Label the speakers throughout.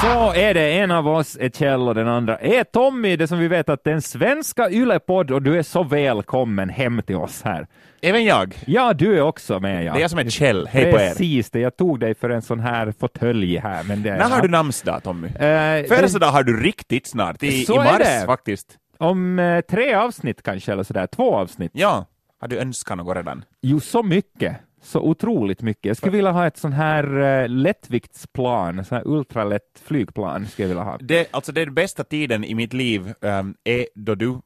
Speaker 1: Så är det, en av oss är Kjell och den andra är Tommy, det som vi vet att en svenska yllepodd och du är så välkommen hem till oss här.
Speaker 2: Även jag.
Speaker 1: Ja, du är också med ja.
Speaker 2: Det är jag som är Kjell. Hej på er.
Speaker 1: Precis det, jag tog dig för en sån här fåtölj här. Men det,
Speaker 2: När har
Speaker 1: ja.
Speaker 2: du namnsdag, Tommy?
Speaker 1: Eh,
Speaker 2: Födelsedag har du riktigt snart, i, i mars faktiskt.
Speaker 1: Om eh, tre avsnitt kanske, eller sådär, två avsnitt.
Speaker 2: Ja, har du önskat något redan?
Speaker 1: Jo, så mycket. Så otroligt mycket. Jag skulle vilja ha ett sån här uh, lättviktsplan, sån här ultralätt flygplan skulle jag vilja ha.
Speaker 2: Det, alltså det är den bästa tiden i mitt liv um, är då du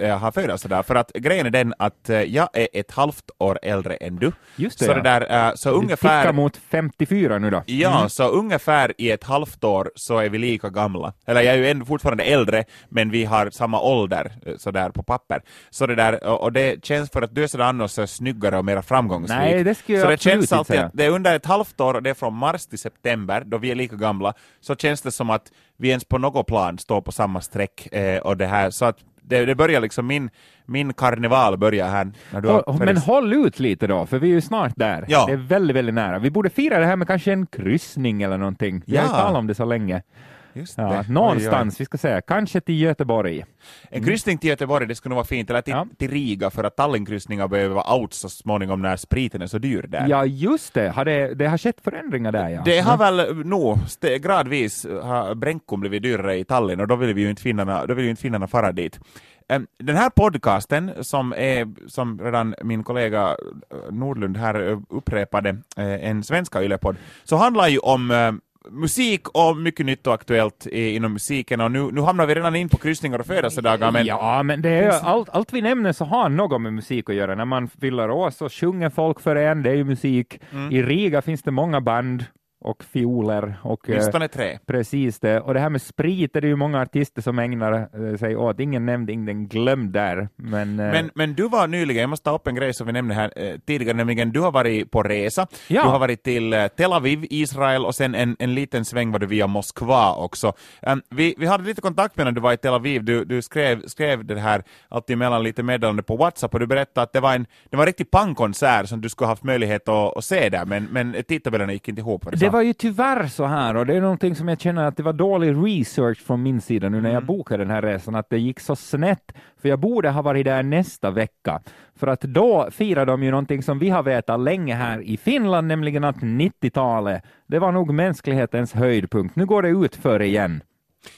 Speaker 2: eh, har födelsedag, för att grejen är den att eh, jag är ett halvt år äldre än du.
Speaker 1: Just det,
Speaker 2: så
Speaker 1: ja.
Speaker 2: det där, eh, så
Speaker 1: Vi
Speaker 2: ungefär...
Speaker 1: tickar mot 54 nu då.
Speaker 2: Ja,
Speaker 1: Mm.
Speaker 2: så ungefär i ett halvt år så är vi lika gamla. Eller jag är ju ändå fortfarande äldre, men vi har samma ålder eh, sådär på papper. Så det där, och det känns för att du är sådär annars så snyggare och mer framgångsrik.
Speaker 1: Nej, det skulle jag
Speaker 2: så det känns alltid att det är under ett halvt år, och det är från mars till september, då vi är lika gamla, så känns det som att vi ens på något plan står på samma streck eh, och det här, så att det, det börjar liksom, min, min karneval börjar här när du har
Speaker 1: Håll- Men håll ut lite då, för vi är ju snart där.
Speaker 2: Ja.
Speaker 1: Det är väldigt, väldigt nära. Vi borde fira det här med kanske en kryssning eller någonting. Vi har
Speaker 2: Ja.
Speaker 1: talat om det så länge.
Speaker 2: Just
Speaker 1: Ja,
Speaker 2: det. Oj, oj.
Speaker 1: någonstans, vi ska säga, kanske till Göteborg.
Speaker 2: En kryssning till Göteborg, det skulle nog vara fint, eller till,
Speaker 1: Ja.
Speaker 2: till Riga, för att Tallinnkryssningar behöver vara out så småningom när spriten är så dyr där.
Speaker 1: Ja, just det. Har det, det har skett förändringar där, ja.
Speaker 2: Det har väl nog gradvis har Bränkon blivit dyrare i Tallinn och då vill vi ju inte finnarna, då vill ju inte finnarna fara dit. Den här podcasten, som är, som redan min kollega eh, Nordlund här eh, upprepade, eh, en svenska yllepodd, så handlar ju om musik och mycket nytt och aktuellt i- inom musiken och nu, nu hamnar vi redan in på kryssningar och födelsedagar men
Speaker 1: Ja, men det är allt, allt vi nämner så har något med musik att göra. När man fyller år så sjunger folk för en, det är ju musik.
Speaker 2: Mm.
Speaker 1: I Riga finns det många band och fioler och eh,
Speaker 2: åtminstone tre.
Speaker 1: Precis det. Och det här med sprit är det ju många artister som ägnar eh, sig åt. Ingen nämnd, ingen glömd där. Men, eh,
Speaker 2: Men, men du var nyligen, jag måste ta upp en grej som vi nämnde här eh, tidigare, nämligen du har varit på resa.
Speaker 1: Ja.
Speaker 2: Du har varit till eh, Tel Aviv, Israel och sen en, en liten sväng var du via Moskva också. Em, vi, vi hade lite kontakt med när du var i Tel Aviv, du, du skrev, skrev det här alltid emellan lite meddelande på WhatsApp och du berättade att det var en, det var en riktig pangkonsert som du skulle haft möjlighet att, att se där, men, men tidtabellerna gick inte ihop. Det,
Speaker 1: Det var ju tyvärr så här, och det är någonting som jag känner att det var dålig research från min sida nu när
Speaker 2: Mm.
Speaker 1: jag bokade den här resan, att det gick så snett, för jag borde ha varit där nästa vecka, för att då firar de ju någonting som vi har vetat länge här i Finland, nämligen att 90-talet, det var nog mänsklighetens höjdpunkt. Nu går det ut för igen.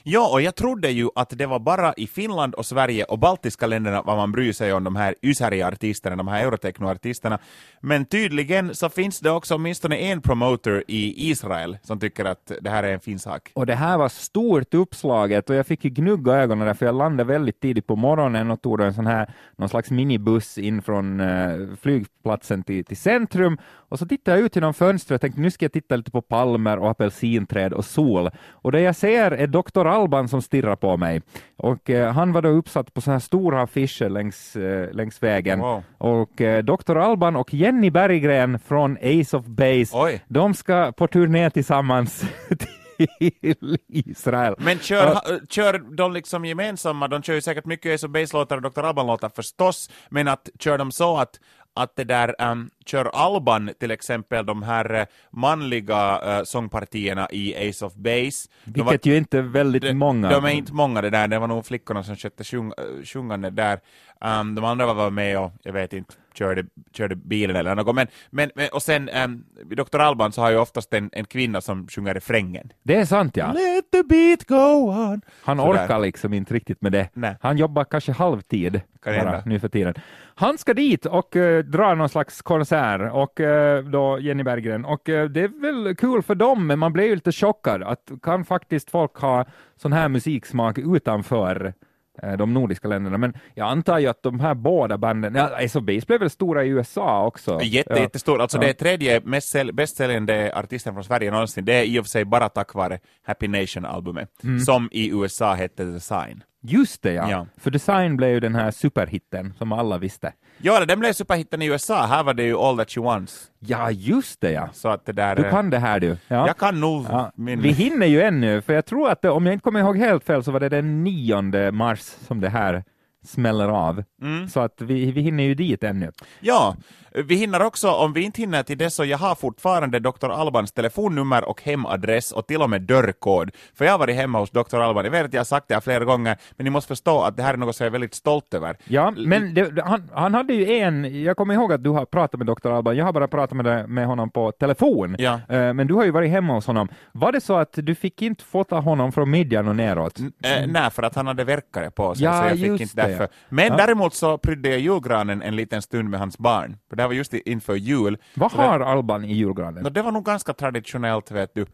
Speaker 2: Ja, och jag trodde ju att det var bara i Finland och Sverige och baltiska länderna vad man bryr sig om de här Ysäri-artisterna, de här eurotechno-artisterna. Men tydligen så finns det också åtminstone en promoter i Israel som tycker att det här är en fin sak.
Speaker 1: Och det här var stort uppslaget och jag fick ju gnugga ögonen där, för jag landade väldigt tidigt på morgonen och tog då en sån här, någon slags minibuss in från uh, flygplatsen till, till centrum och så tittade jag ut genom fönstret och tänkte nu ska jag titta lite på palmer och apelsinträd och sol. Och det jag ser är Dr. Alban som stirrar på mig. Och eh, han var då uppsatt på så här stora affischer längs, eh, längs vägen.
Speaker 2: Wow.
Speaker 1: Och eh, Dr. Alban och Jenny Berggren från Ace of Base,
Speaker 2: Oj.
Speaker 1: de ska på turné tillsammans till Israel.
Speaker 2: Men kör, ha- kör de liksom gemensamma, de kör ju säkert mycket Ace of Base-låtar och Dr. Alban-låtar förstås, men att kör de så att att det där, um, kör Alban till exempel de här eh, manliga uh, sångpartierna i Ace of Base. De var-
Speaker 1: Vilket ju inte är väldigt
Speaker 2: de,
Speaker 1: många.
Speaker 2: De är inte många det där, det var nog flickorna som skötte sjung, äh, sjungande där. Um, de andra var med och, jag vet inte, körde, körde bilen eller något. Men, men, men, och sen, um, i Dr. Alban så har ju oftast en, en kvinna som sjunger refrängen.
Speaker 1: Det är sant ja.
Speaker 2: Let the beat go on.
Speaker 1: Han
Speaker 2: Sådär.
Speaker 1: orkar liksom inte riktigt med det.
Speaker 2: Nej.
Speaker 1: Han jobbar kanske halvtid
Speaker 2: Kan
Speaker 1: bara, nu för tiden. Han ska dit och eh, dra någon slags konsert och eh, då Jenny Berggren och eh, det är väl kul för dem men man blir ju lite chockad att kan faktiskt folk ha sån här musiksmak utanför eh, de nordiska länderna. Men jag antar ju att de här båda banden, ja, Base blev väl stora i USA också?
Speaker 2: Jätte,
Speaker 1: ja.
Speaker 2: jättestor. Alltså
Speaker 1: Ja.
Speaker 2: det tredje mest bäst säljande artisten från Sverige någonsin. Det är i och för sig bara tack vare Happy Nation-albumet,
Speaker 1: Mm.
Speaker 2: som i USA hette The Sign.
Speaker 1: Just det ja.
Speaker 2: Ja.
Speaker 1: för Design blev ju den här superhitten som alla visste.
Speaker 2: Ja, den blev superhitten i USA. Här var det ju All That She Wants.
Speaker 1: Ja, just det ja.
Speaker 2: Så att det där...
Speaker 1: Du
Speaker 2: eh,
Speaker 1: kan det här du. Ja.
Speaker 2: Jag kan nog
Speaker 1: Ja,
Speaker 2: min...
Speaker 1: Vi hinner ju ännu, för jag tror att det, om jag inte kommer ihåg helt fel så var det den 9 mars som det här smäller av.
Speaker 2: Mm.
Speaker 1: Så att vi, vi hinner ju dit ännu.
Speaker 2: Ja, vi hinner också, om vi inte hinner till det så jag har fortfarande Dr. Albans telefonnummer och hemadress och till och med dörrkod. För jag har varit hemma hos Dr. Alban, jag vet att jag har sagt det här flera gånger, men ni måste förstå att det här är något som jag är väldigt stolt över.
Speaker 1: Ja, men det, han, han hade ju en, jag kommer ihåg att du har pratat med Dr. Alban, jag har bara pratat med, med honom på telefon,
Speaker 2: Ja.
Speaker 1: Eh, men du har ju varit hemma hos honom. Var det så att du fick inte fota honom från midjan och neråt?
Speaker 2: Eh, nej, för att han hade verkare på sig,
Speaker 1: Ja,
Speaker 2: så jag fick inte därför. Men
Speaker 1: Ja.
Speaker 2: däremot så prydde jag julgranen en liten stund med hans barn, det här var just inför jul.
Speaker 1: Vad
Speaker 2: Så det-
Speaker 1: har Alban i julgranen?
Speaker 2: Nå, det var nog ganska traditionellt, vet du,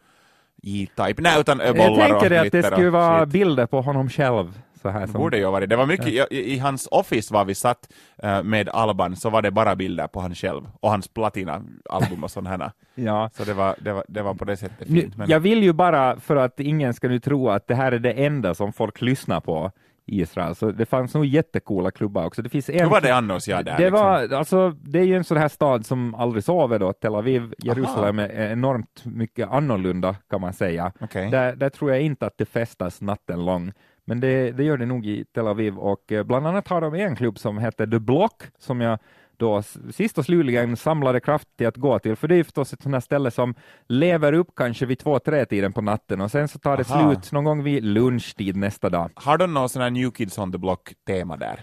Speaker 2: J-type. Nej, utan bollar
Speaker 1: Jag tänker det att det skulle vara
Speaker 2: skit.
Speaker 1: bilder på honom själv. Så här som,
Speaker 2: borde ju varit. Det var mycket, i, i hans office var vi satt eh, med Alban, så var det bara bilder på han själv och hans platina-album och sådana här.
Speaker 1: ja.
Speaker 2: Så det var, det, var, det var på det sättet
Speaker 1: Nu,
Speaker 2: fint. Men,
Speaker 1: Jag vill ju bara, för att ingen ska nu tro att det här är det enda som folk lyssnar på Israel, så det fanns nog jättecoola klubbar också. Det finns en...
Speaker 2: Hur var det annars jag där?
Speaker 1: Det,
Speaker 2: liksom?
Speaker 1: var, alltså, det är ju en sån här stad som aldrig sover då, Tel Aviv, Jerusalem är enormt mycket annorlunda kan man säga.
Speaker 2: Okej.
Speaker 1: Där, där tror jag inte att det festas natten lång. Men det, det gör det nog i Tel Aviv och eh, bland annat har de en klubb som heter The Block som jag då sist och slutligen samlade kraft till att gå till, för det är förstås ett sånt här ställe som lever upp kanske vid två, tre tiden på natten och sen så tar det
Speaker 2: Aha.
Speaker 1: slut någon gång vid lunchtid nästa dag.
Speaker 2: Har de någon sån här New Kids on the Block-tema där?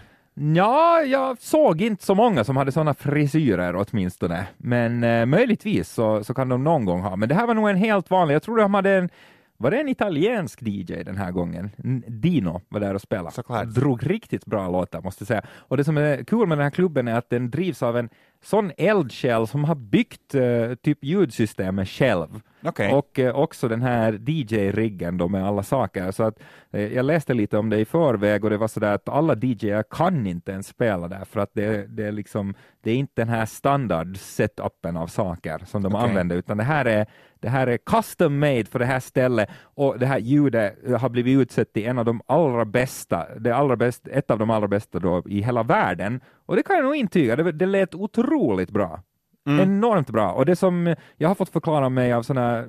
Speaker 1: Ja, jag såg inte så många som hade sådana frisyrer åtminstone, men eh, möjligtvis så, så kan de någon gång ha. Men det här var nog en helt vanlig, jag tror de hade en var det en italiensk DJ den här gången? Dino var där och spelade.
Speaker 2: Såklart.
Speaker 1: Drog riktigt bra låtar måste jag säga. Och det som är kul med den här klubben är att den drivs av en sån eldsjäl som har byggt eh, typ ljudsystemet själv.
Speaker 2: Okej.
Speaker 1: Och eh, också den här DJ-riggen då med alla saker. Så att, eh, jag läste lite om det i förväg och det var sådär att alla DJer kan inte ens spela där för att det, det, är, liksom, det är inte den här standard setupen av saker som de
Speaker 2: Okej.
Speaker 1: använder utan det här är det här är custom made för det här stället och det här ljudet har blivit utsett till en av de allra bästa, det allra bäst, ett av de allra bästa då i hela världen. Och det kan jag nog intyga, det, det lät otroligt bra.
Speaker 2: Mm.
Speaker 1: Enormt bra. Och det som jag har fått förklara mig av sådana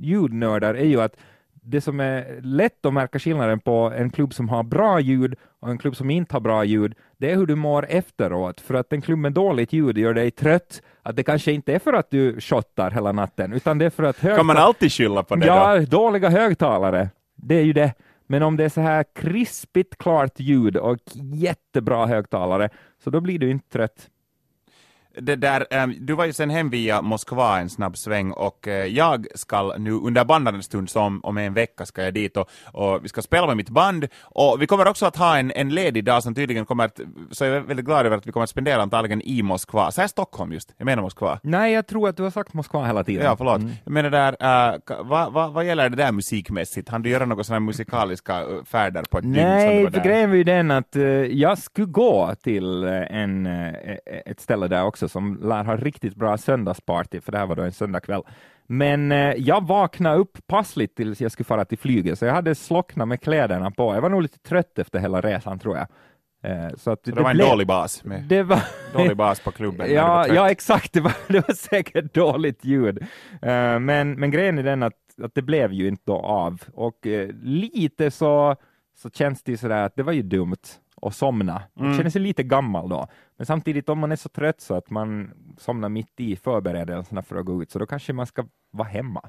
Speaker 1: ljudnördar är ju att det som är lätt att märka skillnaden på en klubb som har bra ljud och en klubb som inte har bra ljud, det är hur du mår efteråt. För att en klubb med dåligt ljud gör dig trött, att det kanske inte är för att du shottar hela natten, utan det är för att
Speaker 2: Kan man alltid skylla på det då?
Speaker 1: Ja, dåliga högtalare. Det är ju det. Men om det är så här krispigt klart ljud och jättebra högtalare, så då blir du inte trött.
Speaker 2: Det där, ehm, du var ju sen hem via Moskva en snabb sväng och eh, jag ska nu under bandande stund, som om en vecka ska jag dit och, och vi ska spela med mitt band och vi kommer också att ha en, en ledig dag som tydligen kommer att, så jag är väldigt glad över att vi kommer att spendera antagligen i Moskva. Så här Stockholm just, jag menar Moskva.
Speaker 1: Nej, jag tror att du har sagt Moskva hela tiden.
Speaker 2: Ja, förlåt. Men det där, äh, ka- vad va, vad gäller det där musikmässigt? Han du göra några sådana musikaliska äh, färder på ett dygn
Speaker 1: Nej, för grejen var ju den att eh, jag skulle gå till eh, en, eh, ett ställe där också som lär ha riktigt bra söndagsparty, för det här var då en söndagkväll. Men eh, jag vaknade upp passligt tills jag skulle fara till flyget, så jag hade slocknat med kläderna på. Jag var nog lite trött efter hela resan, tror jag. Eh, så att
Speaker 2: Så det var en
Speaker 1: blev-
Speaker 2: dålig bas, med,
Speaker 1: Det var...
Speaker 2: dålig bas på klubben.
Speaker 1: Ja, ja, exakt. Det var, det var säkert dåligt ljud. Eh, men, men grejen är den att, att det blev ju inte då av. Och eh, lite så, så känns det ju sådär att det var ju dumt att somna. Man
Speaker 2: Mm.
Speaker 1: känner sig lite gammal då. Men samtidigt om man är så trött så att man somnar mitt i förberedelserna för att gå ut, så då kanske man ska vara hemma,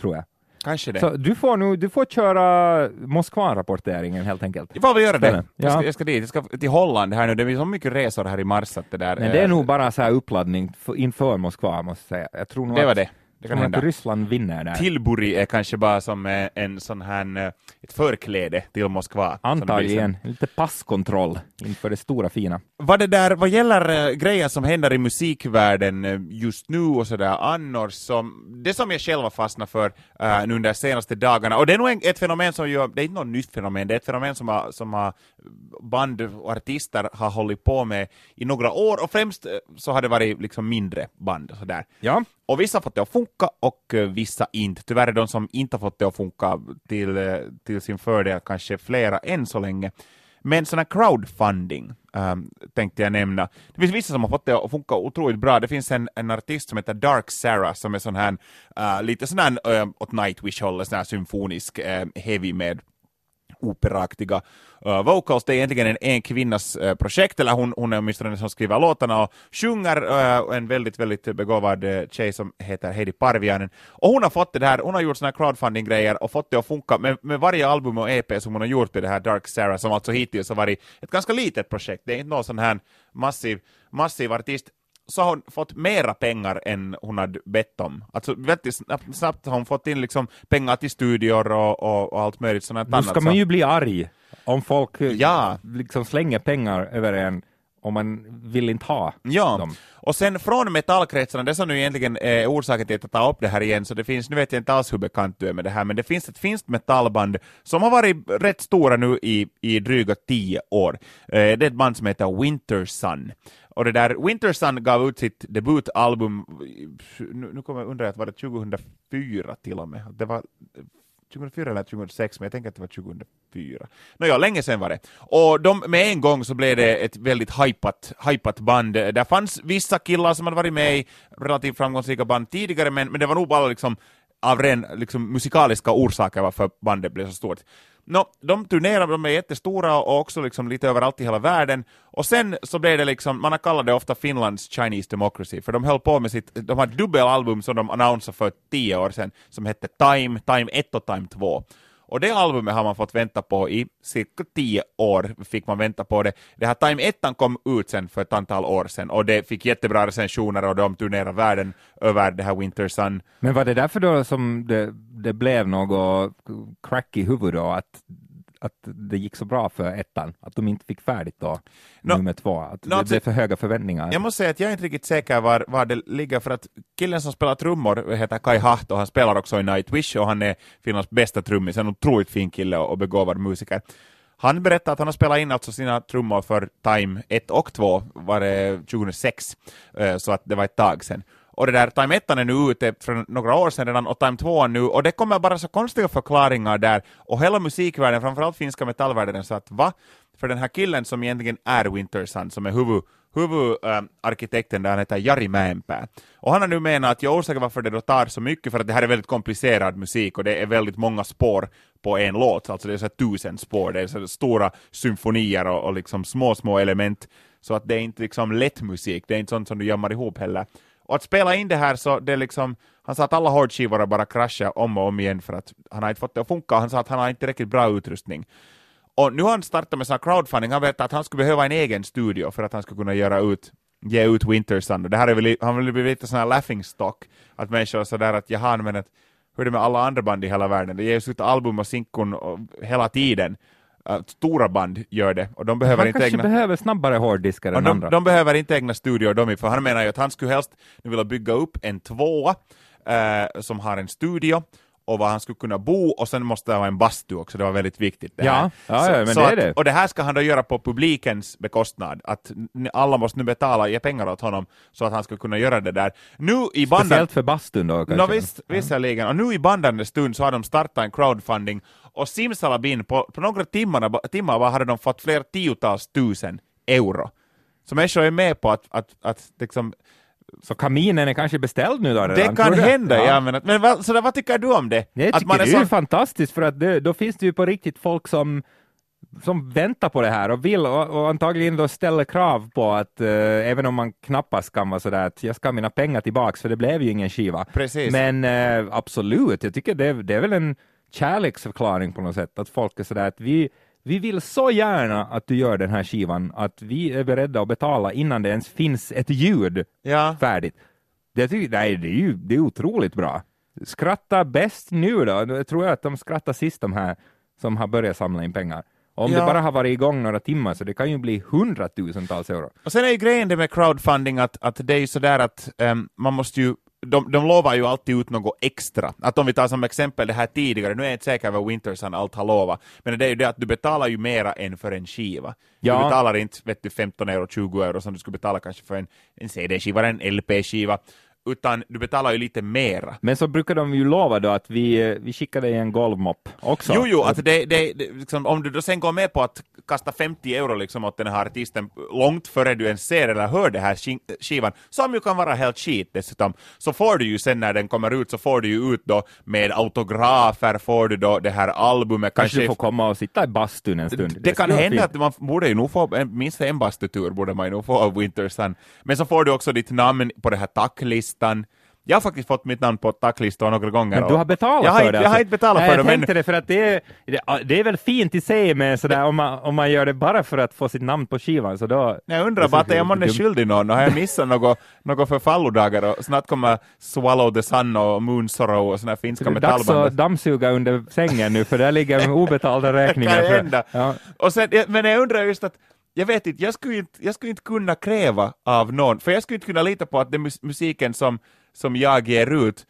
Speaker 1: tror jag.
Speaker 2: Kanske det.
Speaker 1: Så du får, nu, du får köra Moskva-rapporteringen helt enkelt.
Speaker 2: Jag får väl göra det. Jag, ska,
Speaker 1: Ja.
Speaker 2: jag ska dit, jag ska till Holland här nu. Det är så mycket resor här i mars att det där...
Speaker 1: Men det är
Speaker 2: eh,
Speaker 1: nog bara så här uppladdning för, inför Moskva, måste jag säga. Jag tror nog
Speaker 2: Det var
Speaker 1: att,
Speaker 2: det. Det kan hända.
Speaker 1: Ryssland vinner där.
Speaker 2: Tilbury är kanske bara som eh, en sån här, eh, ett förkläde till Moskva.
Speaker 1: Antagligen lite passkontroll inför det stora fina.
Speaker 2: Vad det där, vad gäller äh, grejer som händer i musikvärlden eh, just nu och sådär annars, som, det som jag själv har fastnat för äh, nu under de senaste dagarna, och det är nog ett fenomen som ju, det är inte något nytt fenomen, det är ett fenomen som har, som har band och artister har hållit på med i några år, och främst eh, så har det varit liksom mindre band och sådär.
Speaker 1: Ja,
Speaker 2: Och vissa har fått det att funka och eh, vissa inte. Tyvärr är de som inte har fått det att funka till, eh, till sin fördel kanske flera än så länge. Men sån här crowdfunding ehm, tänkte jag nämna. Det finns vissa som har fått det att funka otroligt bra. Det finns en, en artist som heter Dark Sarah som är sån här, eh, lite sån här uh, åt Nightwish-hållet, sån här symfonisk eh, heavy med operaktiga uh, vocals. Det är egentligen en, en kvinnas uh, projekt, eller hon, hon är åtminstone den som skriver låtarna och sjunger, uh, en väldigt, väldigt begåvad uh, tjej som heter Heidi Parvianen. Och hon har fått det här, hon har gjort såna här crowdfunding-grejer och fått det att funka med, med varje album och EP som hon har gjort med det här Dark Sarah, som alltså hittills har varit ett ganska litet projekt. Det är inte någon sån här massiv, massiv artist så har hon fått mera pengar än hon hade bett om. Alltså väldigt snabbt, snabbt har hon fått in liksom pengar till studior och, och, och allt möjligt sånt
Speaker 1: Nu ska man ju bli arg om folk
Speaker 2: ja.
Speaker 1: liksom slänger pengar över en och man vill inte ha
Speaker 2: ja.
Speaker 1: dem.
Speaker 2: Och sen från metallkretsarna, det som nu egentligen är orsaken till att jag tar upp det här igen, så det finns, nu vet jag inte alls hur bekant du är med det här, men det finns ett finskt metallband som har varit rätt stora nu i, i dryga tio år. Det är ett band som heter Winter Sun. Och det där, Winter Sun gav ut sitt debutalbum, nu, nu kommer jag undra, att var det 2004 till och med? Det var 2004 eller 2006, men jag tänker att det var 2004. Nåja, länge sedan var det. Och de, med en gång så blev det ett väldigt hypat, hypat band. Det fanns vissa killar som hade varit med i relativt framgångsrika band tidigare, men, men det var nog bara liksom av ren liksom, musikaliska orsaker varför bandet blev så stort. No, de turnerar, de är jättestora och också liksom lite överallt i hela världen. Och sen så blev det liksom, man har kallat det ofta Finlands Chinese Democracy, för de höll på med sitt, de har ett dubbelalbum som de annonsade för tio år sedan, som hette Time, Time 1 och Time 2. Och det albumet har man fått vänta på i cirka tio år, fick man vänta på det. Det här Time 1 kom ut sen för ett antal år sedan och det fick jättebra recensioner och de turnerade världen över det här Winter Sun.
Speaker 1: Men var det därför då som det, det blev något crack i huvudet då, att att det gick så bra för ettan, att de inte fick färdigt då, no, nummer två, att no, det blev för höga förväntningar.
Speaker 2: Jag måste säga att jag är inte riktigt säker var, var det ligger, för att killen som spelar trummor heter Kai Haht och han spelar också i Nightwish och han är Finlands bästa trummis, en otroligt fin kille och begåvad musiker. Han berättade att han har spelat in alltså sina trummor för Time 1 och 2, var det 2006, eh, så att det var ett tag sedan. Och det där Time 1 är nu ute för några år sedan redan och Time 2 nu och det kommer bara så konstiga förklaringar där och hela musikvärlden, framförallt finska metallvärlden, sa att va? För den här killen som egentligen är Wintersun, som är huvud huvudarkitekten ähm, där han heter Jari Mäenpää. Och han har nu menat att jag orsaken varför det då tar så mycket, för att det här är väldigt komplicerad musik och det är väldigt många spår på en låt, alltså det är så tusen spår, det är så stora symfonier och, och liksom små, små element, så att det är inte liksom lätt musik, det är inte sånt som du gömmer ihop heller. Och att spela in det här så det liksom, han sa att alla hårdskivor bara kraschar om och om igen för att han har inte fått det att funka, han sa att han har inte riktigt bra utrustning. Och nu har han startat med sån crowdfunding, han vet att han skulle behöva en egen studio för att han skulle kunna göra ut ge ut Wintersun. Det här är väl, han vill bli lite sån här laughing stock, att människor är sådär att jaha, men att, hur är det med alla andra band i hela världen? Det ges ut album och sinkon hela tiden uh, stora band gör det. Och de behöver
Speaker 1: han
Speaker 2: inte
Speaker 1: kanske
Speaker 2: egna...
Speaker 1: behöver snabbare hårddiskar än
Speaker 2: de,
Speaker 1: andra.
Speaker 2: de behöver inte egna studior, de, för han menar ju att han skulle helst vilja bygga upp en tvåa uh, som har en studio och var han skulle kunna bo och sen måste det ha en bastu också, det var väldigt viktigt. Det
Speaker 1: ja, ja, ja, men
Speaker 2: så
Speaker 1: det
Speaker 2: är
Speaker 1: är det.
Speaker 2: Och det här ska han då göra på publikens bekostnad, att alla måste nu betala, ge pengar åt honom så att han ska kunna göra det där. Nu i bandan...
Speaker 1: Speciellt för bastun då kanske?
Speaker 2: No, visst, visserligen. Och nu i bandande stund så har de startat en crowdfunding och simsalabin, på, på några timmar, timmar bara hade de fått flera tiotals tusen euro. Så människor är med på att, att, att liksom,
Speaker 1: så kaminen är kanske beställd nu då redan?
Speaker 2: Det kan hända, ja. ja. men, men vad, så vad tycker du om det?
Speaker 1: Jag tycker att man är det är så... fantastiskt, för att det, då finns det ju på riktigt folk som som väntar på det här och vill och, och antagligen då ställer krav på att uh, även om man knappast kan vara sådär att jag ska ha mina pengar tillbaks för det blev ju ingen skiva.
Speaker 2: Precis.
Speaker 1: Men uh, absolut, jag tycker det, det är väl en kärleksförklaring på något sätt att folk är sådär att vi, vi vill så gärna att du gör den här skivan att vi är beredda att betala innan det ens finns ett ljud
Speaker 2: ja.
Speaker 1: färdigt. Det, nej, det är ju det är otroligt bra. Skratta bäst nu då. Jag tror att de skrattar sist de här som har börjat samla in pengar. Om ja. det bara har varit igång några timmar så det kan ju bli hundratusentals euro.
Speaker 2: Och sen är ju grejen det med crowdfunding att, att det är ju sådär att um, man måste ju de, de lovar ju alltid ut något extra. Att om vi tar som exempel det här tidigare, nu är jag inte säker vad Winterson allt har lovat, men det är ju det att du betalar ju mera än för en skiva. Ja. Du betalar inte vet du, 15 euro, 20 euro som du skulle betala kanske för en, en CD-skiva, en LP-skiva. Utan du betalar ju lite mera.
Speaker 1: Men så brukar de ju lova då att vi, vi skickar dig en golvmopp också.
Speaker 2: Jo, jo, alltså det, det, det, liksom, om du då sen går med på att kasta 50 euro liksom åt den här artisten långt före du ens ser eller hör det här ski- skivan, som ju kan vara helt skit dessutom, så får du ju sen när den kommer ut så får du ju ut då med autografer, får du då det här albumet,
Speaker 1: Kanske
Speaker 2: kanske
Speaker 1: du får komma och sitta i bastun en stund.
Speaker 2: det, kan
Speaker 1: skulle vara
Speaker 2: hända
Speaker 1: fint.
Speaker 2: att man borde ju nog få, minst en bastutur borde man ju nog få av Winter Sun. Men så får du också ditt namn på den här tacklistan. Jag har faktiskt fått mitt namn på tacklistan några gånger.
Speaker 1: Men du har betalat
Speaker 2: jag har
Speaker 1: för det?
Speaker 2: Jag har
Speaker 1: alltså.
Speaker 2: inte betalat
Speaker 1: Nej,
Speaker 2: för det,
Speaker 1: jag
Speaker 2: men
Speaker 1: tänkte det för att det är, det, det är väl fint i sig med sådär om man, om man gör det bara för att få sitt namn på skivan, så då...
Speaker 2: jag undrar bara att är är
Speaker 1: dumt.
Speaker 2: skyldig någon har jag missat något, något förfallodagar och snart kommer Swallow the Sun och Moon Sorrow och här finska
Speaker 1: Det är dags
Speaker 2: metallband.
Speaker 1: att dammsuga under sängen nu, för där ligger obetalda räkningar.
Speaker 2: kan
Speaker 1: för-
Speaker 2: hända.
Speaker 1: Ja.
Speaker 2: Och sen, jag- men jag undrar just att jag vet inte, jag skulle inte, jag skulle inte kunna kräva av någon, för jag skulle inte kunna lita på att den mus- musiken som, som jag ger ut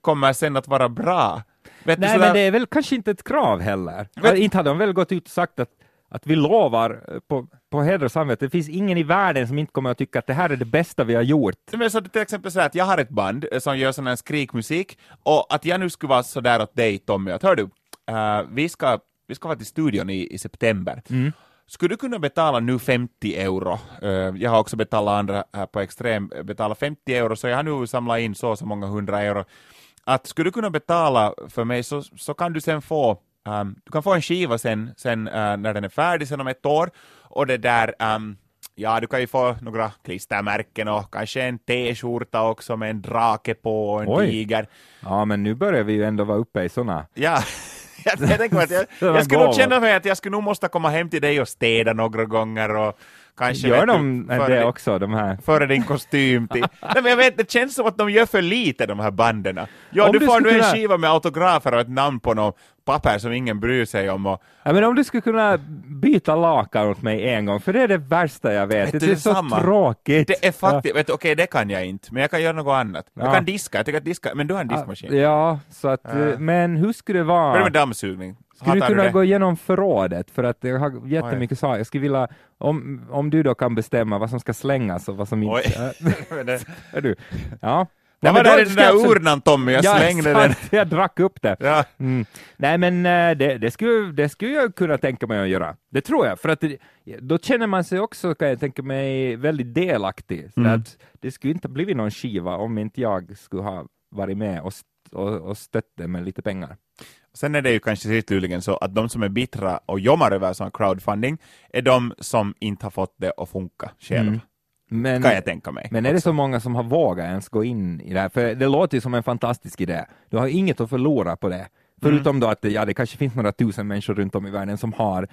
Speaker 2: kommer sen att vara bra. Vet du,
Speaker 1: Nej,
Speaker 2: sådär-
Speaker 1: men det är väl kanske inte ett krav heller.
Speaker 2: Men-
Speaker 1: inte hade de väl gått ut och sagt att, att vi lovar eh, på, på heder och samvete, det finns ingen i världen som inte kommer att tycka att det här är det bästa vi har gjort.
Speaker 2: Men så till exempel så att jag har ett band eh, som gör sån här skrikmusik och att jag nu skulle vara så där åt dig Tommy, att hör du, eh, vi, ska, vi ska vara till studion i, i september. Skulle du kunna betala nu 50 euro? Eh, jag har också betalat andra här på Extrem, eh, betala 50 euro, så jag har nu samlat in så och så många hundra euro. Att skulle du kunna betala för mig så, så kan du sen få ehm, du kan få en skiva sen, sen eh, när den är färdig, sen om ett år, och det där ehm, Ja, du kan ju få några klistermärken och kanske en t-skjorta också med en drake på och en
Speaker 1: Oj.
Speaker 2: tiger.
Speaker 1: Ja, men nu börjar vi ju ändå vara uppe i sådana.
Speaker 2: Ja, jag, jag, jag, jag skulle nog känna mig att jag skulle nog måste komma hem till dig och städa några gånger och kanske...
Speaker 1: Gör de
Speaker 2: du,
Speaker 1: det
Speaker 2: din-
Speaker 1: också, de här?
Speaker 2: Före din kostym till... Nej, men jag vet, det känns som att de gör för lite de här banden. Ja,
Speaker 1: Om
Speaker 2: du
Speaker 1: du
Speaker 2: får nu en
Speaker 1: kunna-
Speaker 2: skiva med autografer och ett namn på något papper som ingen bryr sig om och
Speaker 1: Ja, men om du skulle kunna byta lakan åt mig en gång, för det är det värsta jag vet.
Speaker 2: Vet
Speaker 1: det
Speaker 2: du,
Speaker 1: är så tråkigt.
Speaker 2: Det är faktiskt, du, okej det kan jag inte, men jag kan göra något annat. Jag
Speaker 1: Ja.
Speaker 2: kan diska, jag tycker att diska, men du har en diskmaskin.
Speaker 1: Ja, ja, så att,
Speaker 2: Ja.
Speaker 1: men hur skulle det vara?
Speaker 2: med dammsugning?
Speaker 1: Skulle du kunna
Speaker 2: det?
Speaker 1: gå igenom förrådet? För att jag har jättemycket saker. Jag skulle vilja, om, om du då kan bestämma vad som ska slängas och vad som
Speaker 2: Oj.
Speaker 1: inte...
Speaker 2: Det-
Speaker 1: är du? Ja.
Speaker 2: Det
Speaker 1: Nej,
Speaker 2: var
Speaker 1: då
Speaker 2: där i den där
Speaker 1: absolut-
Speaker 2: urnan Tommy, jag
Speaker 1: ja,
Speaker 2: slängde
Speaker 1: sant.
Speaker 2: den.
Speaker 1: Jag drack upp det.
Speaker 2: Ja.
Speaker 1: Mm. Nej, men eh, det, det, skulle, det skulle jag kunna tänka mig att göra. Det tror jag, för att det, då känner man sig också, kan jag tänka mig, väldigt delaktig. Så
Speaker 2: Mm.
Speaker 1: att det skulle inte blivit någon skiva om inte jag skulle ha varit med och, och, och stött det med lite pengar.
Speaker 2: Sen är det ju kanske slutligen så att de som är bittra och jommar över sån crowdfunding är de som inte har fått det att funka själva,
Speaker 1: Mm. Men,
Speaker 2: kan jag tänka mig.
Speaker 1: men är det så många som har vågat ens gå in i det här? För det låter ju som en fantastisk idé. Du har inget att förlora på det. Förutom
Speaker 2: Mm.
Speaker 1: då att ja, det kanske finns några tusen människor runt om i världen som har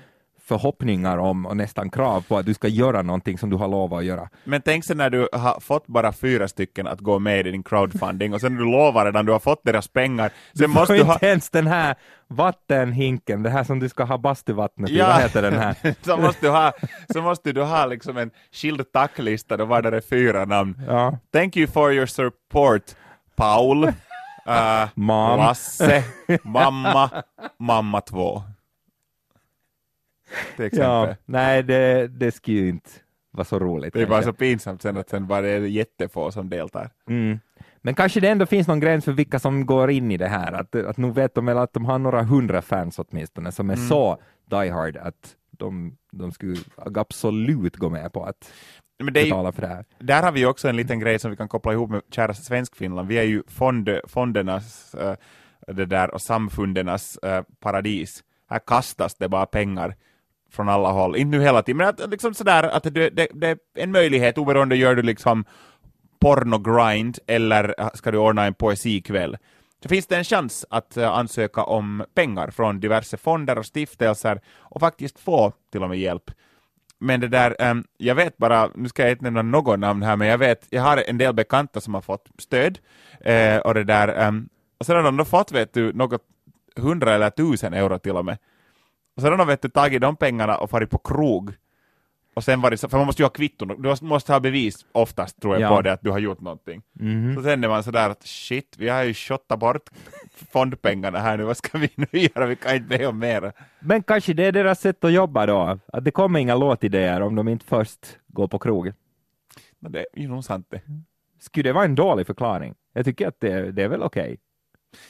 Speaker 1: förhoppningar om och nästan krav på att du ska göra någonting som du har lovat att göra.
Speaker 2: Men tänk sen när du har fått bara fyra stycken att gå med i din crowdfunding och sen du lovar redan du har fått deras pengar, sen måste
Speaker 1: får
Speaker 2: du ha...
Speaker 1: inte ens den här vattenhinken, det här som du ska ha bastuvattnet i,
Speaker 2: Ja.
Speaker 1: vad heter den här?
Speaker 2: så, måste du ha, så måste du ha liksom en skild tacklista då var det fyra namn.
Speaker 1: Ja.
Speaker 2: Thank you for your support, Paul, uh,
Speaker 1: Mom.
Speaker 2: Lasse, mamma, mamma två. Till exempel.
Speaker 1: ja, nej det, det skulle ju inte vara så roligt.
Speaker 2: Det är bara så pinsamt sen att sen bara det är jättefå som deltar.
Speaker 1: Mm. Men kanske det ändå finns någon gräns för vilka som går in i det här, att, att nu vet de väl att de har några hundra fans åtminstone som är
Speaker 2: Mm.
Speaker 1: så die hard att de, de skulle absolut gå med på att
Speaker 2: Men det
Speaker 1: betala för det här.
Speaker 2: där har vi också en liten grej som vi kan koppla ihop med kära Svenskfinland. Vi är ju fond, fondernas eh, det där, och samfundernas eh, paradis. Här kastas det bara pengar från alla håll. Inte nu hela tiden, men att, liksom sådär, att det, det, det är en möjlighet oberoende gör du liksom pornogrind eller ska du ordna en poesikväll. Så finns det en chans att eh, ansöka om pengar från diverse fonder och stiftelser och faktiskt få till och med hjälp. Men det där, um, jag vet bara, nu ska jag inte nämna något namn här, men jag vet, jag har en del bekanta som har fått stöd, uh, och det där, um, och sen har de fått, vet du, något hundra eller tusen euro till och med. Och sen har de, vet du, tagit de pengarna och farit på krog. Och sen var det så, för man måste ju ha kvitton, du måste ha bevis oftast, tror jag,
Speaker 1: Ja.
Speaker 2: på det, att du har gjort någonting.
Speaker 1: Mhm.
Speaker 2: Så sen är man sådär att shit, vi har ju shottat bort fondpengarna här nu, vad ska vi nu göra? Vi kan inte be om mera.
Speaker 1: Men kanske det är deras sätt att jobba då, att det kommer inga låtidéer om de inte först går på krog.
Speaker 2: Men det är ju nog sant det.
Speaker 1: skulle det vara en dålig förklaring? Jag tycker att det, det är väl okej.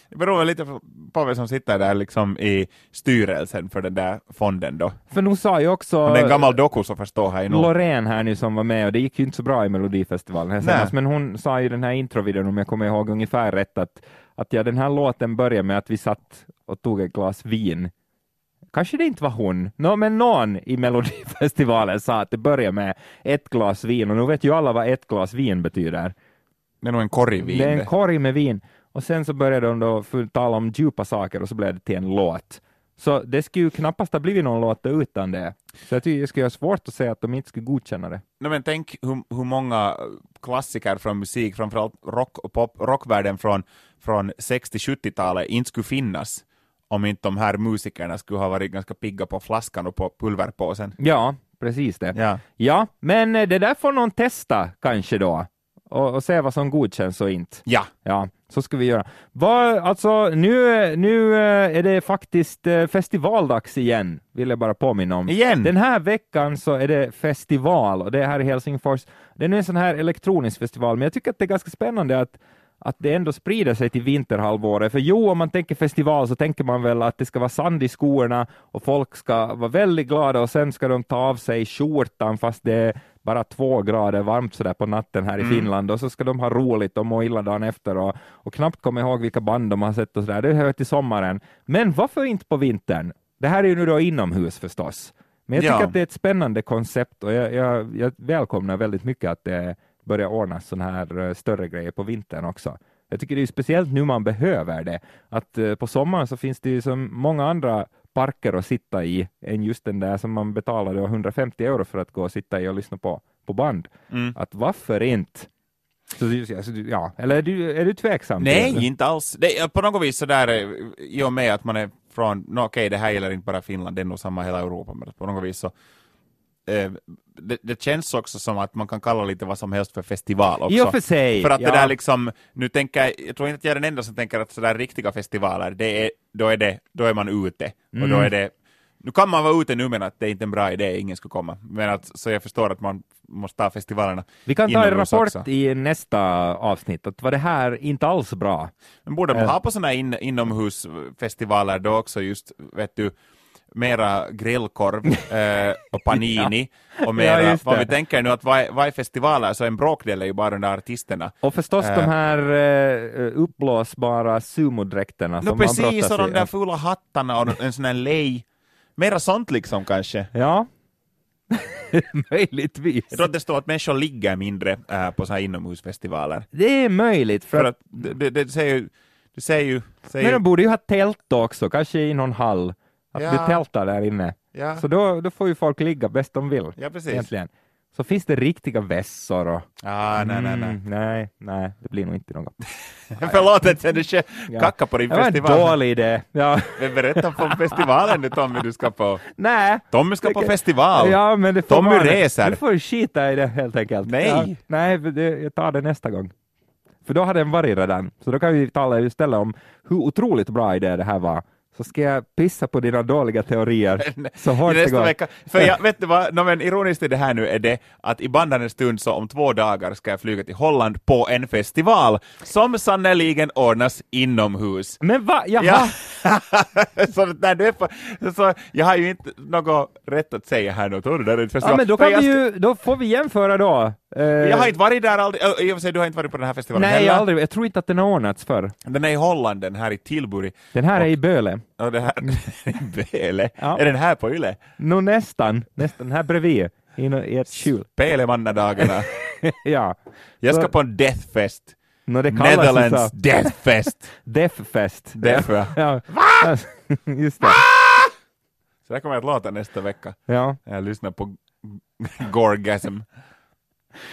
Speaker 2: Det beror väl lite på vem som sitter där liksom i styrelsen för den där fonden då.
Speaker 1: För nu sa ju också
Speaker 2: Om det är en gammal doku så förstår jag nog.
Speaker 1: Loreen här nu som var med och det gick ju inte så bra i Melodifestivalen här senast, men hon sa i den här introvideon om jag kommer ihåg ungefär rätt att, att ja, den här låten började med att vi satt och tog ett glas vin Kanske det inte var hon, no, men någon i Melodifestivalen sa att det börjar med ett glas vin och nu vet ju alla vad ett glas vin betyder.
Speaker 2: Det är nog en korg vin.
Speaker 1: Det är en korg med vin. Och sen så började de då tala om djupa saker och så blev det till en låt. Så det skulle ju knappast ha blivit någon låt utan det. Så jag tycker det skulle vara svårt att säga att de inte skulle godkänna det.
Speaker 2: No, men tänk hur, hur många klassiker från musik, framförallt rock och pop, rockvärlden från, från 60-70-talet inte skulle finnas om inte de här musikerna skulle ha varit ganska pigga på flaskan och på pulverpåsen.
Speaker 1: Ja, precis det.
Speaker 2: Ja.
Speaker 1: ja, men det där får någon testa kanske då och, och se vad som godkänns och inte.
Speaker 2: Ja.
Speaker 1: Ja, så ska vi göra. Var, alltså, nu, nu eh, är det faktiskt eh, festivaldags igen, vill jag bara påminna om.
Speaker 2: Igen?
Speaker 1: Den här veckan så är det festival och det är här i Helsingfors. Det är nu en sån här elektronisk festival, men jag tycker att det är ganska spännande att att det ändå sprider sig till vinterhalvåret. För jo, om man tänker festival så tänker man väl att det ska vara sand i skorna och folk ska vara väldigt glada och sen ska de ta av sig skjortan fast det är bara två grader varmt sådär på natten här i mm. Finland och så ska de ha roligt och må illa dagen efter och, och knappt komma ihåg vilka band de har sett och sådär. Det hör till sommaren. Men varför inte på vintern? Det här är ju nu då inomhus förstås. Men jag tycker ja. att det är ett spännande koncept och jag, jag, jag välkomnar väldigt mycket att det börja ordna sådana här eh, större grejer på vintern också. Jag tycker det är speciellt nu man behöver det. Att uh, på sommaren så finns det ju så många andra parker att sitta i än just den där som man betalade 150 euro för att gå och sitta i och lyssna på, på band. Mm. Att varför inte? Så, ja, eller är du, är du tveksam?
Speaker 2: Nej, inte alls. Det på något vis sådär, eh, i och med att man är från, no, okej okay, det här gäller inte bara Finland, det är nog samma hela Europa, men på något vis så eh, det, det, känns också som att man kan kalla lite vad som helst för festival också.
Speaker 1: I och för sig.
Speaker 2: För att ja. det där liksom, nu tänker jag, tror inte att jag är den enda som tänker att sådär riktiga festivaler, det är, då, är det, då är man ute. Mm. Och då mm. är det, nu kan man vara ute nu men att det är inte en bra idé, ingen skulle komma. Men att, så jag förstår att man måste ta festivalerna
Speaker 1: Vi kan ta en rapport också. i nästa avsnitt, att var det här inte alls bra?
Speaker 2: Men borde man uh. ha på sådana in, inomhusfestivaler då också just, vet du, mera grillkorv eh, och panini ja. och mera, ja, vad vi tänker nu att vad är, festivaler så en bråkdel är ju bara de där artisterna.
Speaker 1: Och förstås eh. de här eh, uppblåsbara sumodräkterna
Speaker 2: som precis, man och de där fula hattarna och en sån här lej. Mera sånt liksom kanske.
Speaker 1: Ja. Möjligtvis.
Speaker 2: Jag tror att det står att människor ligger mindre äh, på så här inomhusfestivaler.
Speaker 1: Det är möjligt.
Speaker 2: För, för att det, det, det säger ju... Det säger ju säger
Speaker 1: Men de borde ju ha tält också, kanske i någon hall. Att ja. vi tältar där inne. Ja. Så då, då får ju folk ligga bäst de vill.
Speaker 2: Ja, precis.
Speaker 1: Egentligen. Så finns det riktiga vässor och...
Speaker 2: Ah, nej, nej, nej.
Speaker 1: Mm, nej, nej, det blir nog inte något.
Speaker 2: Förlåt att jag du kacka på din festival.
Speaker 1: Det var en dålig idé. Ja.
Speaker 2: Men berätta om festivalen nu Tommy du ska på.
Speaker 1: Nej.
Speaker 2: Tommy ska på festival.
Speaker 1: Ja, men det får
Speaker 2: Tommy
Speaker 1: vara,
Speaker 2: reser.
Speaker 1: Du får skita i det helt enkelt.
Speaker 2: Nej. Ja,
Speaker 1: nej, det, jag tar det nästa gång. För då har den varit redan. Så då kan vi tala istället om hur otroligt bra idé det här var så ska jag pissa på dina dåliga teorier så hårt det går.
Speaker 2: Vecka. För jag, vet du vad, no, men ironiskt i det här nu är det att i bandande stund så om två dagar ska jag flyga till Holland på en festival som sannoliken ordnas inomhus.
Speaker 1: Men va? Jaha?
Speaker 2: Ja. så, när du är på, så jag har ju inte något rätt att säga här nu, tror du? Det är festival.
Speaker 1: Ja, men då, kan vi ju, då får vi jämföra då.
Speaker 2: Uh, jag har inte varit där aldrig, i och för sig du har inte varit på den här festivalen
Speaker 1: Nej,
Speaker 2: heller.
Speaker 1: jag, aldrig, jag tror inte att den har ordnats förr.
Speaker 2: Den är i Holland, den här i Tilbury.
Speaker 1: Den här och, är i Böle.
Speaker 2: Och det här, Böle? Ja. Är den här på Yle?
Speaker 1: No, nästan, nästan här bredvid, i, i ett skjul.
Speaker 2: Spelemannadagarna.
Speaker 1: ja.
Speaker 2: Jag ska så, på en deathfest.
Speaker 1: No, det
Speaker 2: Netherlands Deathfest.
Speaker 1: Deathfest.
Speaker 2: Death, ja.
Speaker 1: ja. Just det.
Speaker 2: Så det kommer att låta nästa vecka.
Speaker 1: Ja.
Speaker 2: Jag lyssnar på Gorgasm.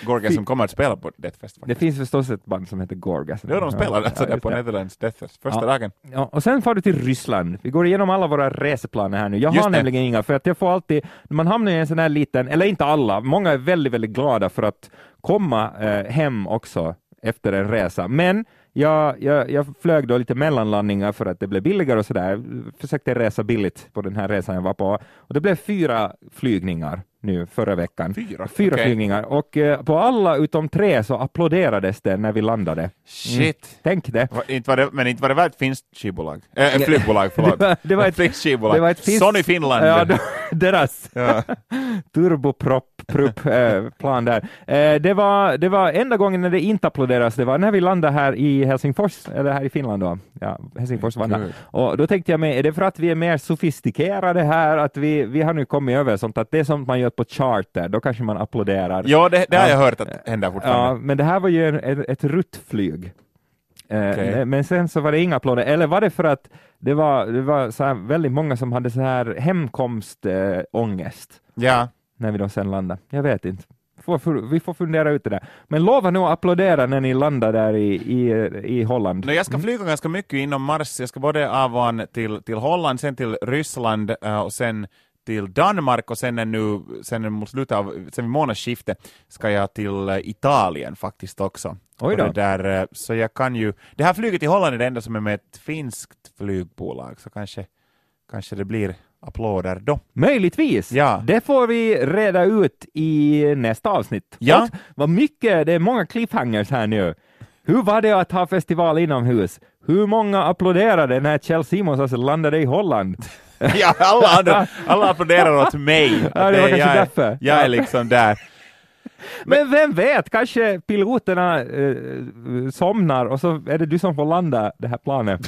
Speaker 2: Gorgasm kommer att spela på Deathfest.
Speaker 1: Faktiskt. Det finns förstås ett band som heter Gorgasm.
Speaker 2: Ja, de spelar alltså ja, där på Netherlands Deathfest första
Speaker 1: ja.
Speaker 2: dagen.
Speaker 1: Ja, och sen far du till Ryssland. Vi går igenom alla våra reseplaner här nu. Jag Just har det. nämligen inga, för att jag får alltid, man hamnar i en sån här liten, eller inte alla, många är väldigt, väldigt glada för att komma eh, hem också efter en resa. Men jag, jag, jag flög då lite mellanlandningar för att det blev billigare och sådär. Försökte resa billigt på den här resan jag var på. Och det blev fyra flygningar nu förra veckan.
Speaker 2: Fyra?
Speaker 1: Fyra
Speaker 2: Okej.
Speaker 1: flygningar. Och eh, på alla utom tre så applåderades det när vi landade.
Speaker 2: Shit.
Speaker 1: Tänk det.
Speaker 2: Va- Inte var det, men inte var det väl ett finskt skivbolag? Äh, flygbolag, förlåt.
Speaker 1: Det var- det var ett-
Speaker 2: finskt skivbolag.
Speaker 1: det var ett finskt-
Speaker 2: Sony Finland.
Speaker 1: Ja, de- deras
Speaker 2: Ja.
Speaker 1: turbopropp prupp, eh, plan där. Eh, det, var, det var enda gången när det inte applåderas, det var när vi landade här i Helsingfors, eller här i Finland då. Ja, Helsingfors var. Och då tänkte jag mig, är det för att vi är mer sofistikerade här, att vi, vi har nu kommit över sånt, att det är sånt man gör på charter, då kanske man applåderar.
Speaker 2: Ja, det, det har
Speaker 1: Ja.
Speaker 2: jag hört att händer
Speaker 1: Ja,
Speaker 2: fortfarande.
Speaker 1: men det här var ju en, ett, ett ruttflyg. Eh,
Speaker 2: Okej.
Speaker 1: men- sen så var det inga applåder, eller var det för att det var, det var så väldigt många som hade så här hemkomstångest ångest
Speaker 2: Ja.
Speaker 1: när vi då sen landade? Jag vet inte. Får, vi får fundera ut det där. Men lova nu att applådera när ni landar där i, i, i Holland.
Speaker 2: No, jag ska flyga ganska mycket inom Mars. Jag ska både av och an till, till Holland, sen till Ryssland eh, och sen till Danmark och sen nu, sen mot slutet av, sen vid månadsskiftet ska jag till eh, Italien faktiskt också.
Speaker 1: Oj då.
Speaker 2: Där, eh, så jag kan ju, det här flyget till Holland är det enda som är med ett finskt flygbolag, så kanske, kanske det blir applåder då.
Speaker 1: Möjligtvis.
Speaker 2: Ja.
Speaker 1: Det får vi reda ut i nästa avsnitt.
Speaker 2: Ja.
Speaker 1: Och vad mycket, det är många cliffhangers här nu. Hur var det att ha festival inomhus? Hur många applåderade när Kjell Simons landade i Holland?
Speaker 2: Ja, alla, andra, alla applåderar åt mig.
Speaker 1: Ja, det var
Speaker 2: jag, är-
Speaker 1: därför.
Speaker 2: Jag är liksom där.
Speaker 1: Men vem vet, kanske piloterna eh, somnar och så är det du som får landa det här planet.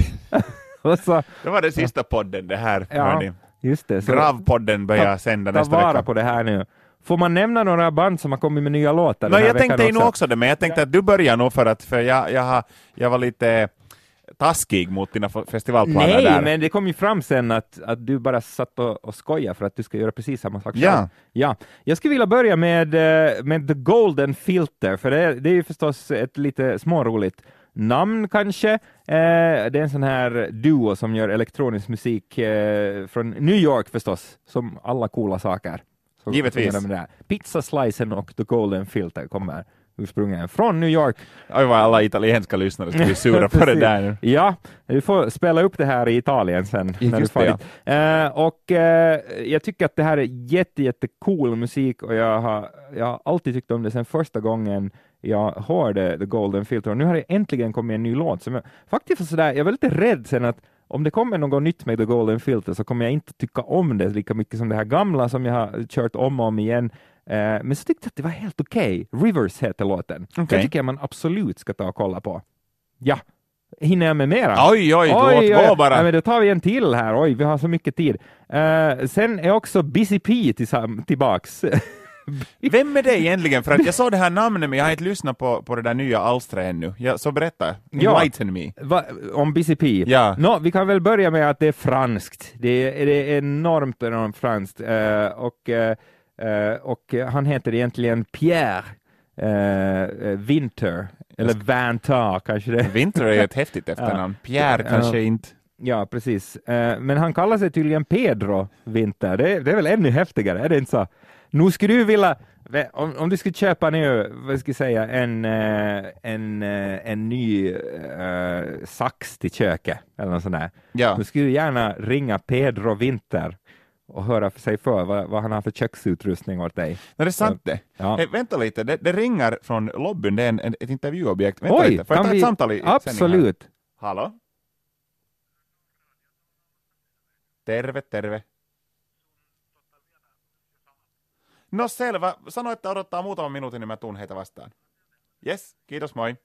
Speaker 1: så,
Speaker 2: Det var den sista podden det här,
Speaker 1: ja,
Speaker 2: hörni.
Speaker 1: just det. Så
Speaker 2: Gravpodden börjar
Speaker 1: ta-
Speaker 2: sända
Speaker 1: ta
Speaker 2: nästa
Speaker 1: vara
Speaker 2: vecka.
Speaker 1: på det här nu. Får man nämna några band som har kommit med nya låtar
Speaker 2: No, jag tänkte nog också det, men jag tänkte att du börjar nog för att för jag, jag, har, jag var lite taskig mot dina festivalplaner
Speaker 1: Nej,
Speaker 2: där.
Speaker 1: men det kom ju fram sen att, att du bara satt och, och skojade för att du ska göra precis samma sak
Speaker 2: Ja.
Speaker 1: själv. ja. Jag skulle vilja börja med, eh, med The Golden Filter, för det, är- det är ju förstås ett lite småroligt namn kanske. Eh, det är en sån här duo som gör elektronisk musik eh, från New York förstås, som alla coola saker. Så
Speaker 2: Givetvis.
Speaker 1: Pizza Slicen och The Golden Filter kommer ursprungligen från New York.
Speaker 2: Oj vad alla italienska lyssnare ska bli sura på det där nu.
Speaker 1: Ja, du får spela upp det här i Italien sen.
Speaker 2: Ja,
Speaker 1: när du
Speaker 2: just
Speaker 1: far
Speaker 2: det,
Speaker 1: dit. Eh, och eh, jag tycker att det här är jätte, jätte cool musik och jag har, jag har alltid tyckt om det sen första gången jag hörde The Golden Filter och nu har det äntligen kommit en ny låt som jag faktiskt sådär, jag var lite rädd sen att om det kommer något nytt med The Golden Filter så kommer jag inte tycka om det lika mycket som det här gamla som jag har kört om och om igen. Eh, men så tyckte jag att det var helt okej. Rivers heter låten.
Speaker 2: Okej.
Speaker 1: Det tycker jag man absolut ska ta och kolla på. Ja, hinner jag med mera?
Speaker 2: Oj, oj, låt gå bara.
Speaker 1: Ja, men då tar vi en till här. Oj, vi har så mycket tid. Eh, sen är också Busy P tillsam- tillbaks.
Speaker 2: Vem är det egentligen? För att jag såg det här namnet men jag har inte lyssnat på, på det där nya alstret ännu. Ja, så berätta,
Speaker 1: Ja.
Speaker 2: enlighten me.
Speaker 1: Va, om Busy P?
Speaker 2: Ja.
Speaker 1: Nå, vi kan väl börja med att det är franskt. Det är, det är enormt, enormt franskt. Eh, och, eh, och han heter egentligen Pierre eh, eh, Winter, eller Vantar kanske det
Speaker 2: Winter är ett häftigt efternamn. Pierre kanske inte.
Speaker 1: Ja, precis. Eh, men han kallar sig tydligen Pedro Winter. Det, det är väl ännu häftigare, är det inte så? Nu skulle du vilja, om, om du skulle köpa nu, vad ska jag säga, en, eh, en, eh, en ny eh, sax till köket, eller något sånt där.
Speaker 2: Ja.
Speaker 1: Då skulle du gärna ringa Pedro Winter och höra för sig för vad, vad han har för köksutrustning åt dig.
Speaker 2: Nej, det är sant det.
Speaker 1: Ja.
Speaker 2: Hey, vänta lite, det, det ringer från lobbyn, det är en, ett intervjuobjekt. Vänta
Speaker 1: Oj,
Speaker 2: lite, får jag ta ett
Speaker 1: vi-
Speaker 2: samtal i?
Speaker 1: Absolut.
Speaker 2: Hallå? Terve, terve. No selvä, sano, että odottaa muutaman minuutin, niin mä tuun heitä vastaan. Yes, kiitos, moi.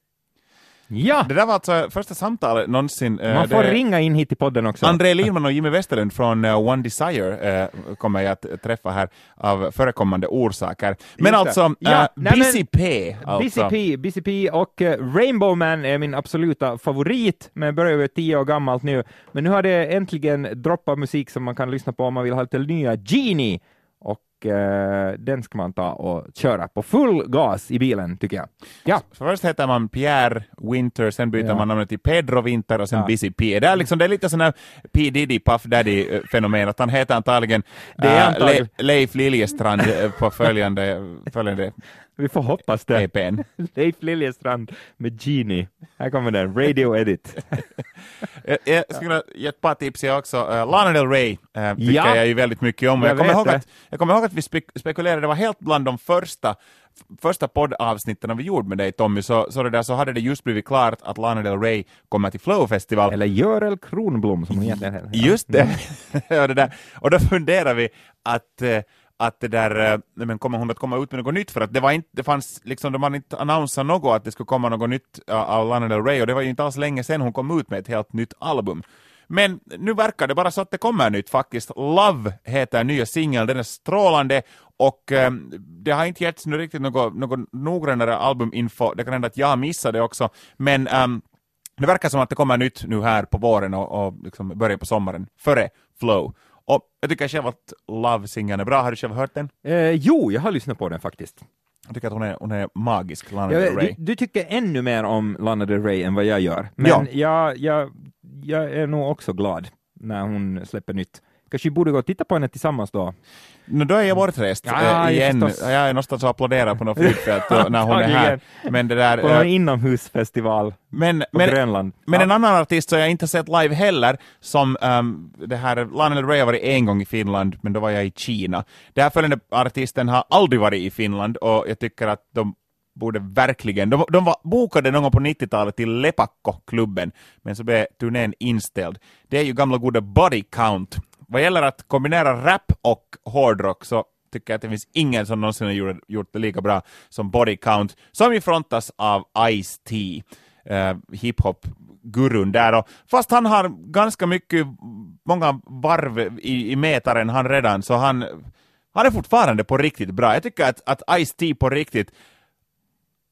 Speaker 1: Ja,
Speaker 2: Det där var alltså första samtalet någonsin. eh,
Speaker 1: man får
Speaker 2: det-
Speaker 1: ringa in hit till podden också.
Speaker 2: André Lindman och Jimmy Westerlund från eh, One Desire eh, kommer jag att träffa här av förekommande orsaker. Men alltså,
Speaker 1: Ja,
Speaker 2: eh,
Speaker 1: nej, men-
Speaker 2: Busy P. Alltså.
Speaker 1: BCP, BCP och Rainbow Man är min absoluta favorit, men börjar över tio år gammalt nu. Men nu har det äntligen droppat musik som man kan lyssna på om man vill ha lite nya Genie. Och eh, den ska man ta och köra på full gas i bilen, tycker jag. Ja,
Speaker 2: För först heter man Pierre Winter, sen byter
Speaker 1: Ja.
Speaker 2: man namnet till Pedro Winter och sen
Speaker 1: Ja.
Speaker 2: Busy P. Det är, liksom, det är lite sån här P Diddy Puff Daddy-fenomen, att han heter antagligen,
Speaker 1: Det är
Speaker 2: eh,
Speaker 1: antagligen-
Speaker 2: Le- Leif Liljestrand eh, på följande, följande
Speaker 1: Vi får hoppas det.
Speaker 2: EPn.
Speaker 1: Leif Liljestrand med Genie. Här kommer den, Radio Edit.
Speaker 2: Jag, jag skulle kunna ge ett par tips jag också. Uh, Lana Del Rey uh, tycker
Speaker 1: Ja.
Speaker 2: jag ju väldigt mycket om. Och
Speaker 1: Jag
Speaker 2: Jag, kommer ihåg att, jag kommer ihåg att vi spek spekulerade, det var helt bland de första första poddavsnitten vi gjorde med dig Tommy, så, så, det där, så hade det just blivit klart att Lana Del Rey kommer till Flow-festival.
Speaker 1: Eller Görel Kronblom som hon egentligen heter.
Speaker 2: Just det. ja, det där. Och då funderar vi att, eh, att det där, eh, men kommer hon att komma ut med något nytt? För att det var inte, det fanns liksom, de hade inte annonsat något att det skulle komma något nytt eh, av Lana Del Rey och det var ju inte alls länge sedan hon kom ut med ett helt nytt album. Men nu verkar det bara så att det kommer nytt faktiskt. Love heter nya singeln, den är strålande och eh, det har inte getts nu riktigt något, något noggrannare albuminfo. Det kan hända att jag missade det också, men eh, det verkar som att det kommer nytt nu här på våren och, och liksom början på sommaren, före Flow. Och jag tycker själv att Love-singeln är bra. Har du själv hört den?
Speaker 1: Eh, jo, jag har lyssnat på den faktiskt.
Speaker 2: Jag tycker att hon är, hon är magisk, Lana
Speaker 1: Jag,
Speaker 2: Del Rey.
Speaker 1: du, du tycker ännu mer om Lana Del Rey än vad jag gör. Men
Speaker 2: Ja.
Speaker 1: jag, jag, jag är nog också glad när hon släpper nytt. Kanske vi borde gå och titta på henne tillsammans då.
Speaker 2: No, då är jag bortrest
Speaker 1: Ja,
Speaker 2: äh, igen.
Speaker 1: förstås.
Speaker 2: Jag är någonstans och applåderar på något flygfält då, när hon är här. Men det där...
Speaker 1: På någon
Speaker 2: äh,
Speaker 1: inomhusfestival
Speaker 2: men,
Speaker 1: på
Speaker 2: men,
Speaker 1: Grönland.
Speaker 2: Men
Speaker 1: Ja.
Speaker 2: en annan artist som jag inte sett live heller, som um, det här, Lana Del Rey har varit en gång i Finland, men då var jag i Kina. Den här följande artisten har aldrig varit i Finland och jag tycker att de borde verkligen, de, de var bokade någon gång på 90-talet till Lepakko-klubben, men så blev turnén inställd. Det är ju gamla goda Body Count. Vad gäller att kombinera rap och hårdrock så tycker jag att det finns ingen som någonsin har gjort, gjort det lika bra som Body Count, som ju frontas av Ice-T, eh, hiphop-gurun där. Och fast han har ganska mycket, många varv i, i metaren han redan, så han, han är fortfarande på riktigt bra. Jag tycker att, att Ice-T på riktigt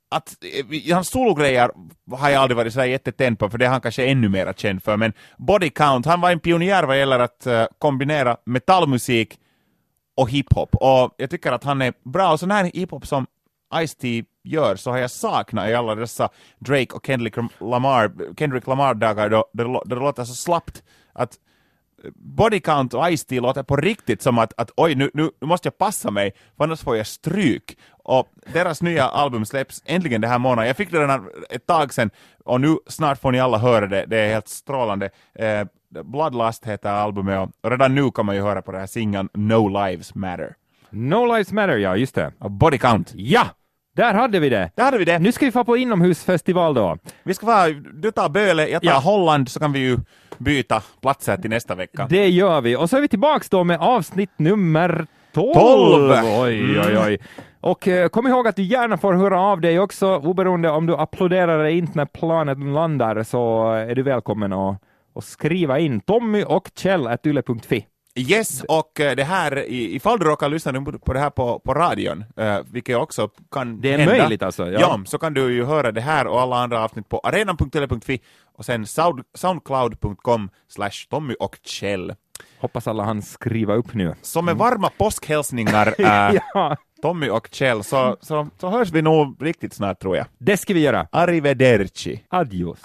Speaker 2: att eh, hans sologrejer har jag aldrig varit så jättetänd på, för det är han kanske ännu mer känd för, men Body Count, han var en pionjär vad gäller att eh, kombinera metallmusik och hiphop, och jag tycker att han är bra, och sån här hiphop som Ice-T gör så har jag saknat i alla dessa Drake och Kendrick Lamar, Kendrick Lamar-dagar då, då, det lå- det låter så slappt att eh, Body Count och Ice-T låter på riktigt som att, att oj, nu, nu, nu måste jag passa mig, för annars får jag stryk. Och deras nya album släpps äntligen det här månaden. Jag fick det redan ett tag sedan, och nu snart får ni alla höra det. Det är helt strålande. Eh, Bloodlust heter albumet, och- redan nu kan man ju höra på den här singeln No Lives Matter.
Speaker 1: No Lives Matter, ja, just det.
Speaker 2: Och Body Count.
Speaker 1: Ja! Där hade vi det!
Speaker 2: Där hade vi det.
Speaker 1: Nu ska vi få på inomhusfestival då.
Speaker 2: Vi ska vara, du tar Böle, jag tar
Speaker 1: Ja.
Speaker 2: Holland, så kan vi ju byta platser till nästa vecka.
Speaker 1: Det gör vi. Och så är vi tillbaks då med avsnitt nummer 12.
Speaker 2: Tolv!
Speaker 1: Oj, oj, oj. Och eh, kom ihåg att du gärna får höra av dig också, oberoende om du applåderar eller inte när planet landar, så är du välkommen att, att skriva in Tommy och Kjell at yle.fi.
Speaker 2: Yes, och eh, det här, ifall du råkar lyssna på det här på, på radion, eh, vilket också kan
Speaker 1: Det är
Speaker 2: hända,
Speaker 1: möjligt alltså, ja.
Speaker 2: Ja. så kan du ju höra det här och alla andra avsnitt på arenan.tele.fi och sen sound, soundcloud.com slash Tommy och Kjell.
Speaker 1: Hoppas alla han skriva upp nu.
Speaker 2: Så med varma påskhälsningar, äh,
Speaker 1: ja,
Speaker 2: Tommy och Kjell, så, så, så hörs vi nog riktigt snart tror jag.
Speaker 1: det ska vi göra.
Speaker 2: Arrivederci!
Speaker 1: Adios.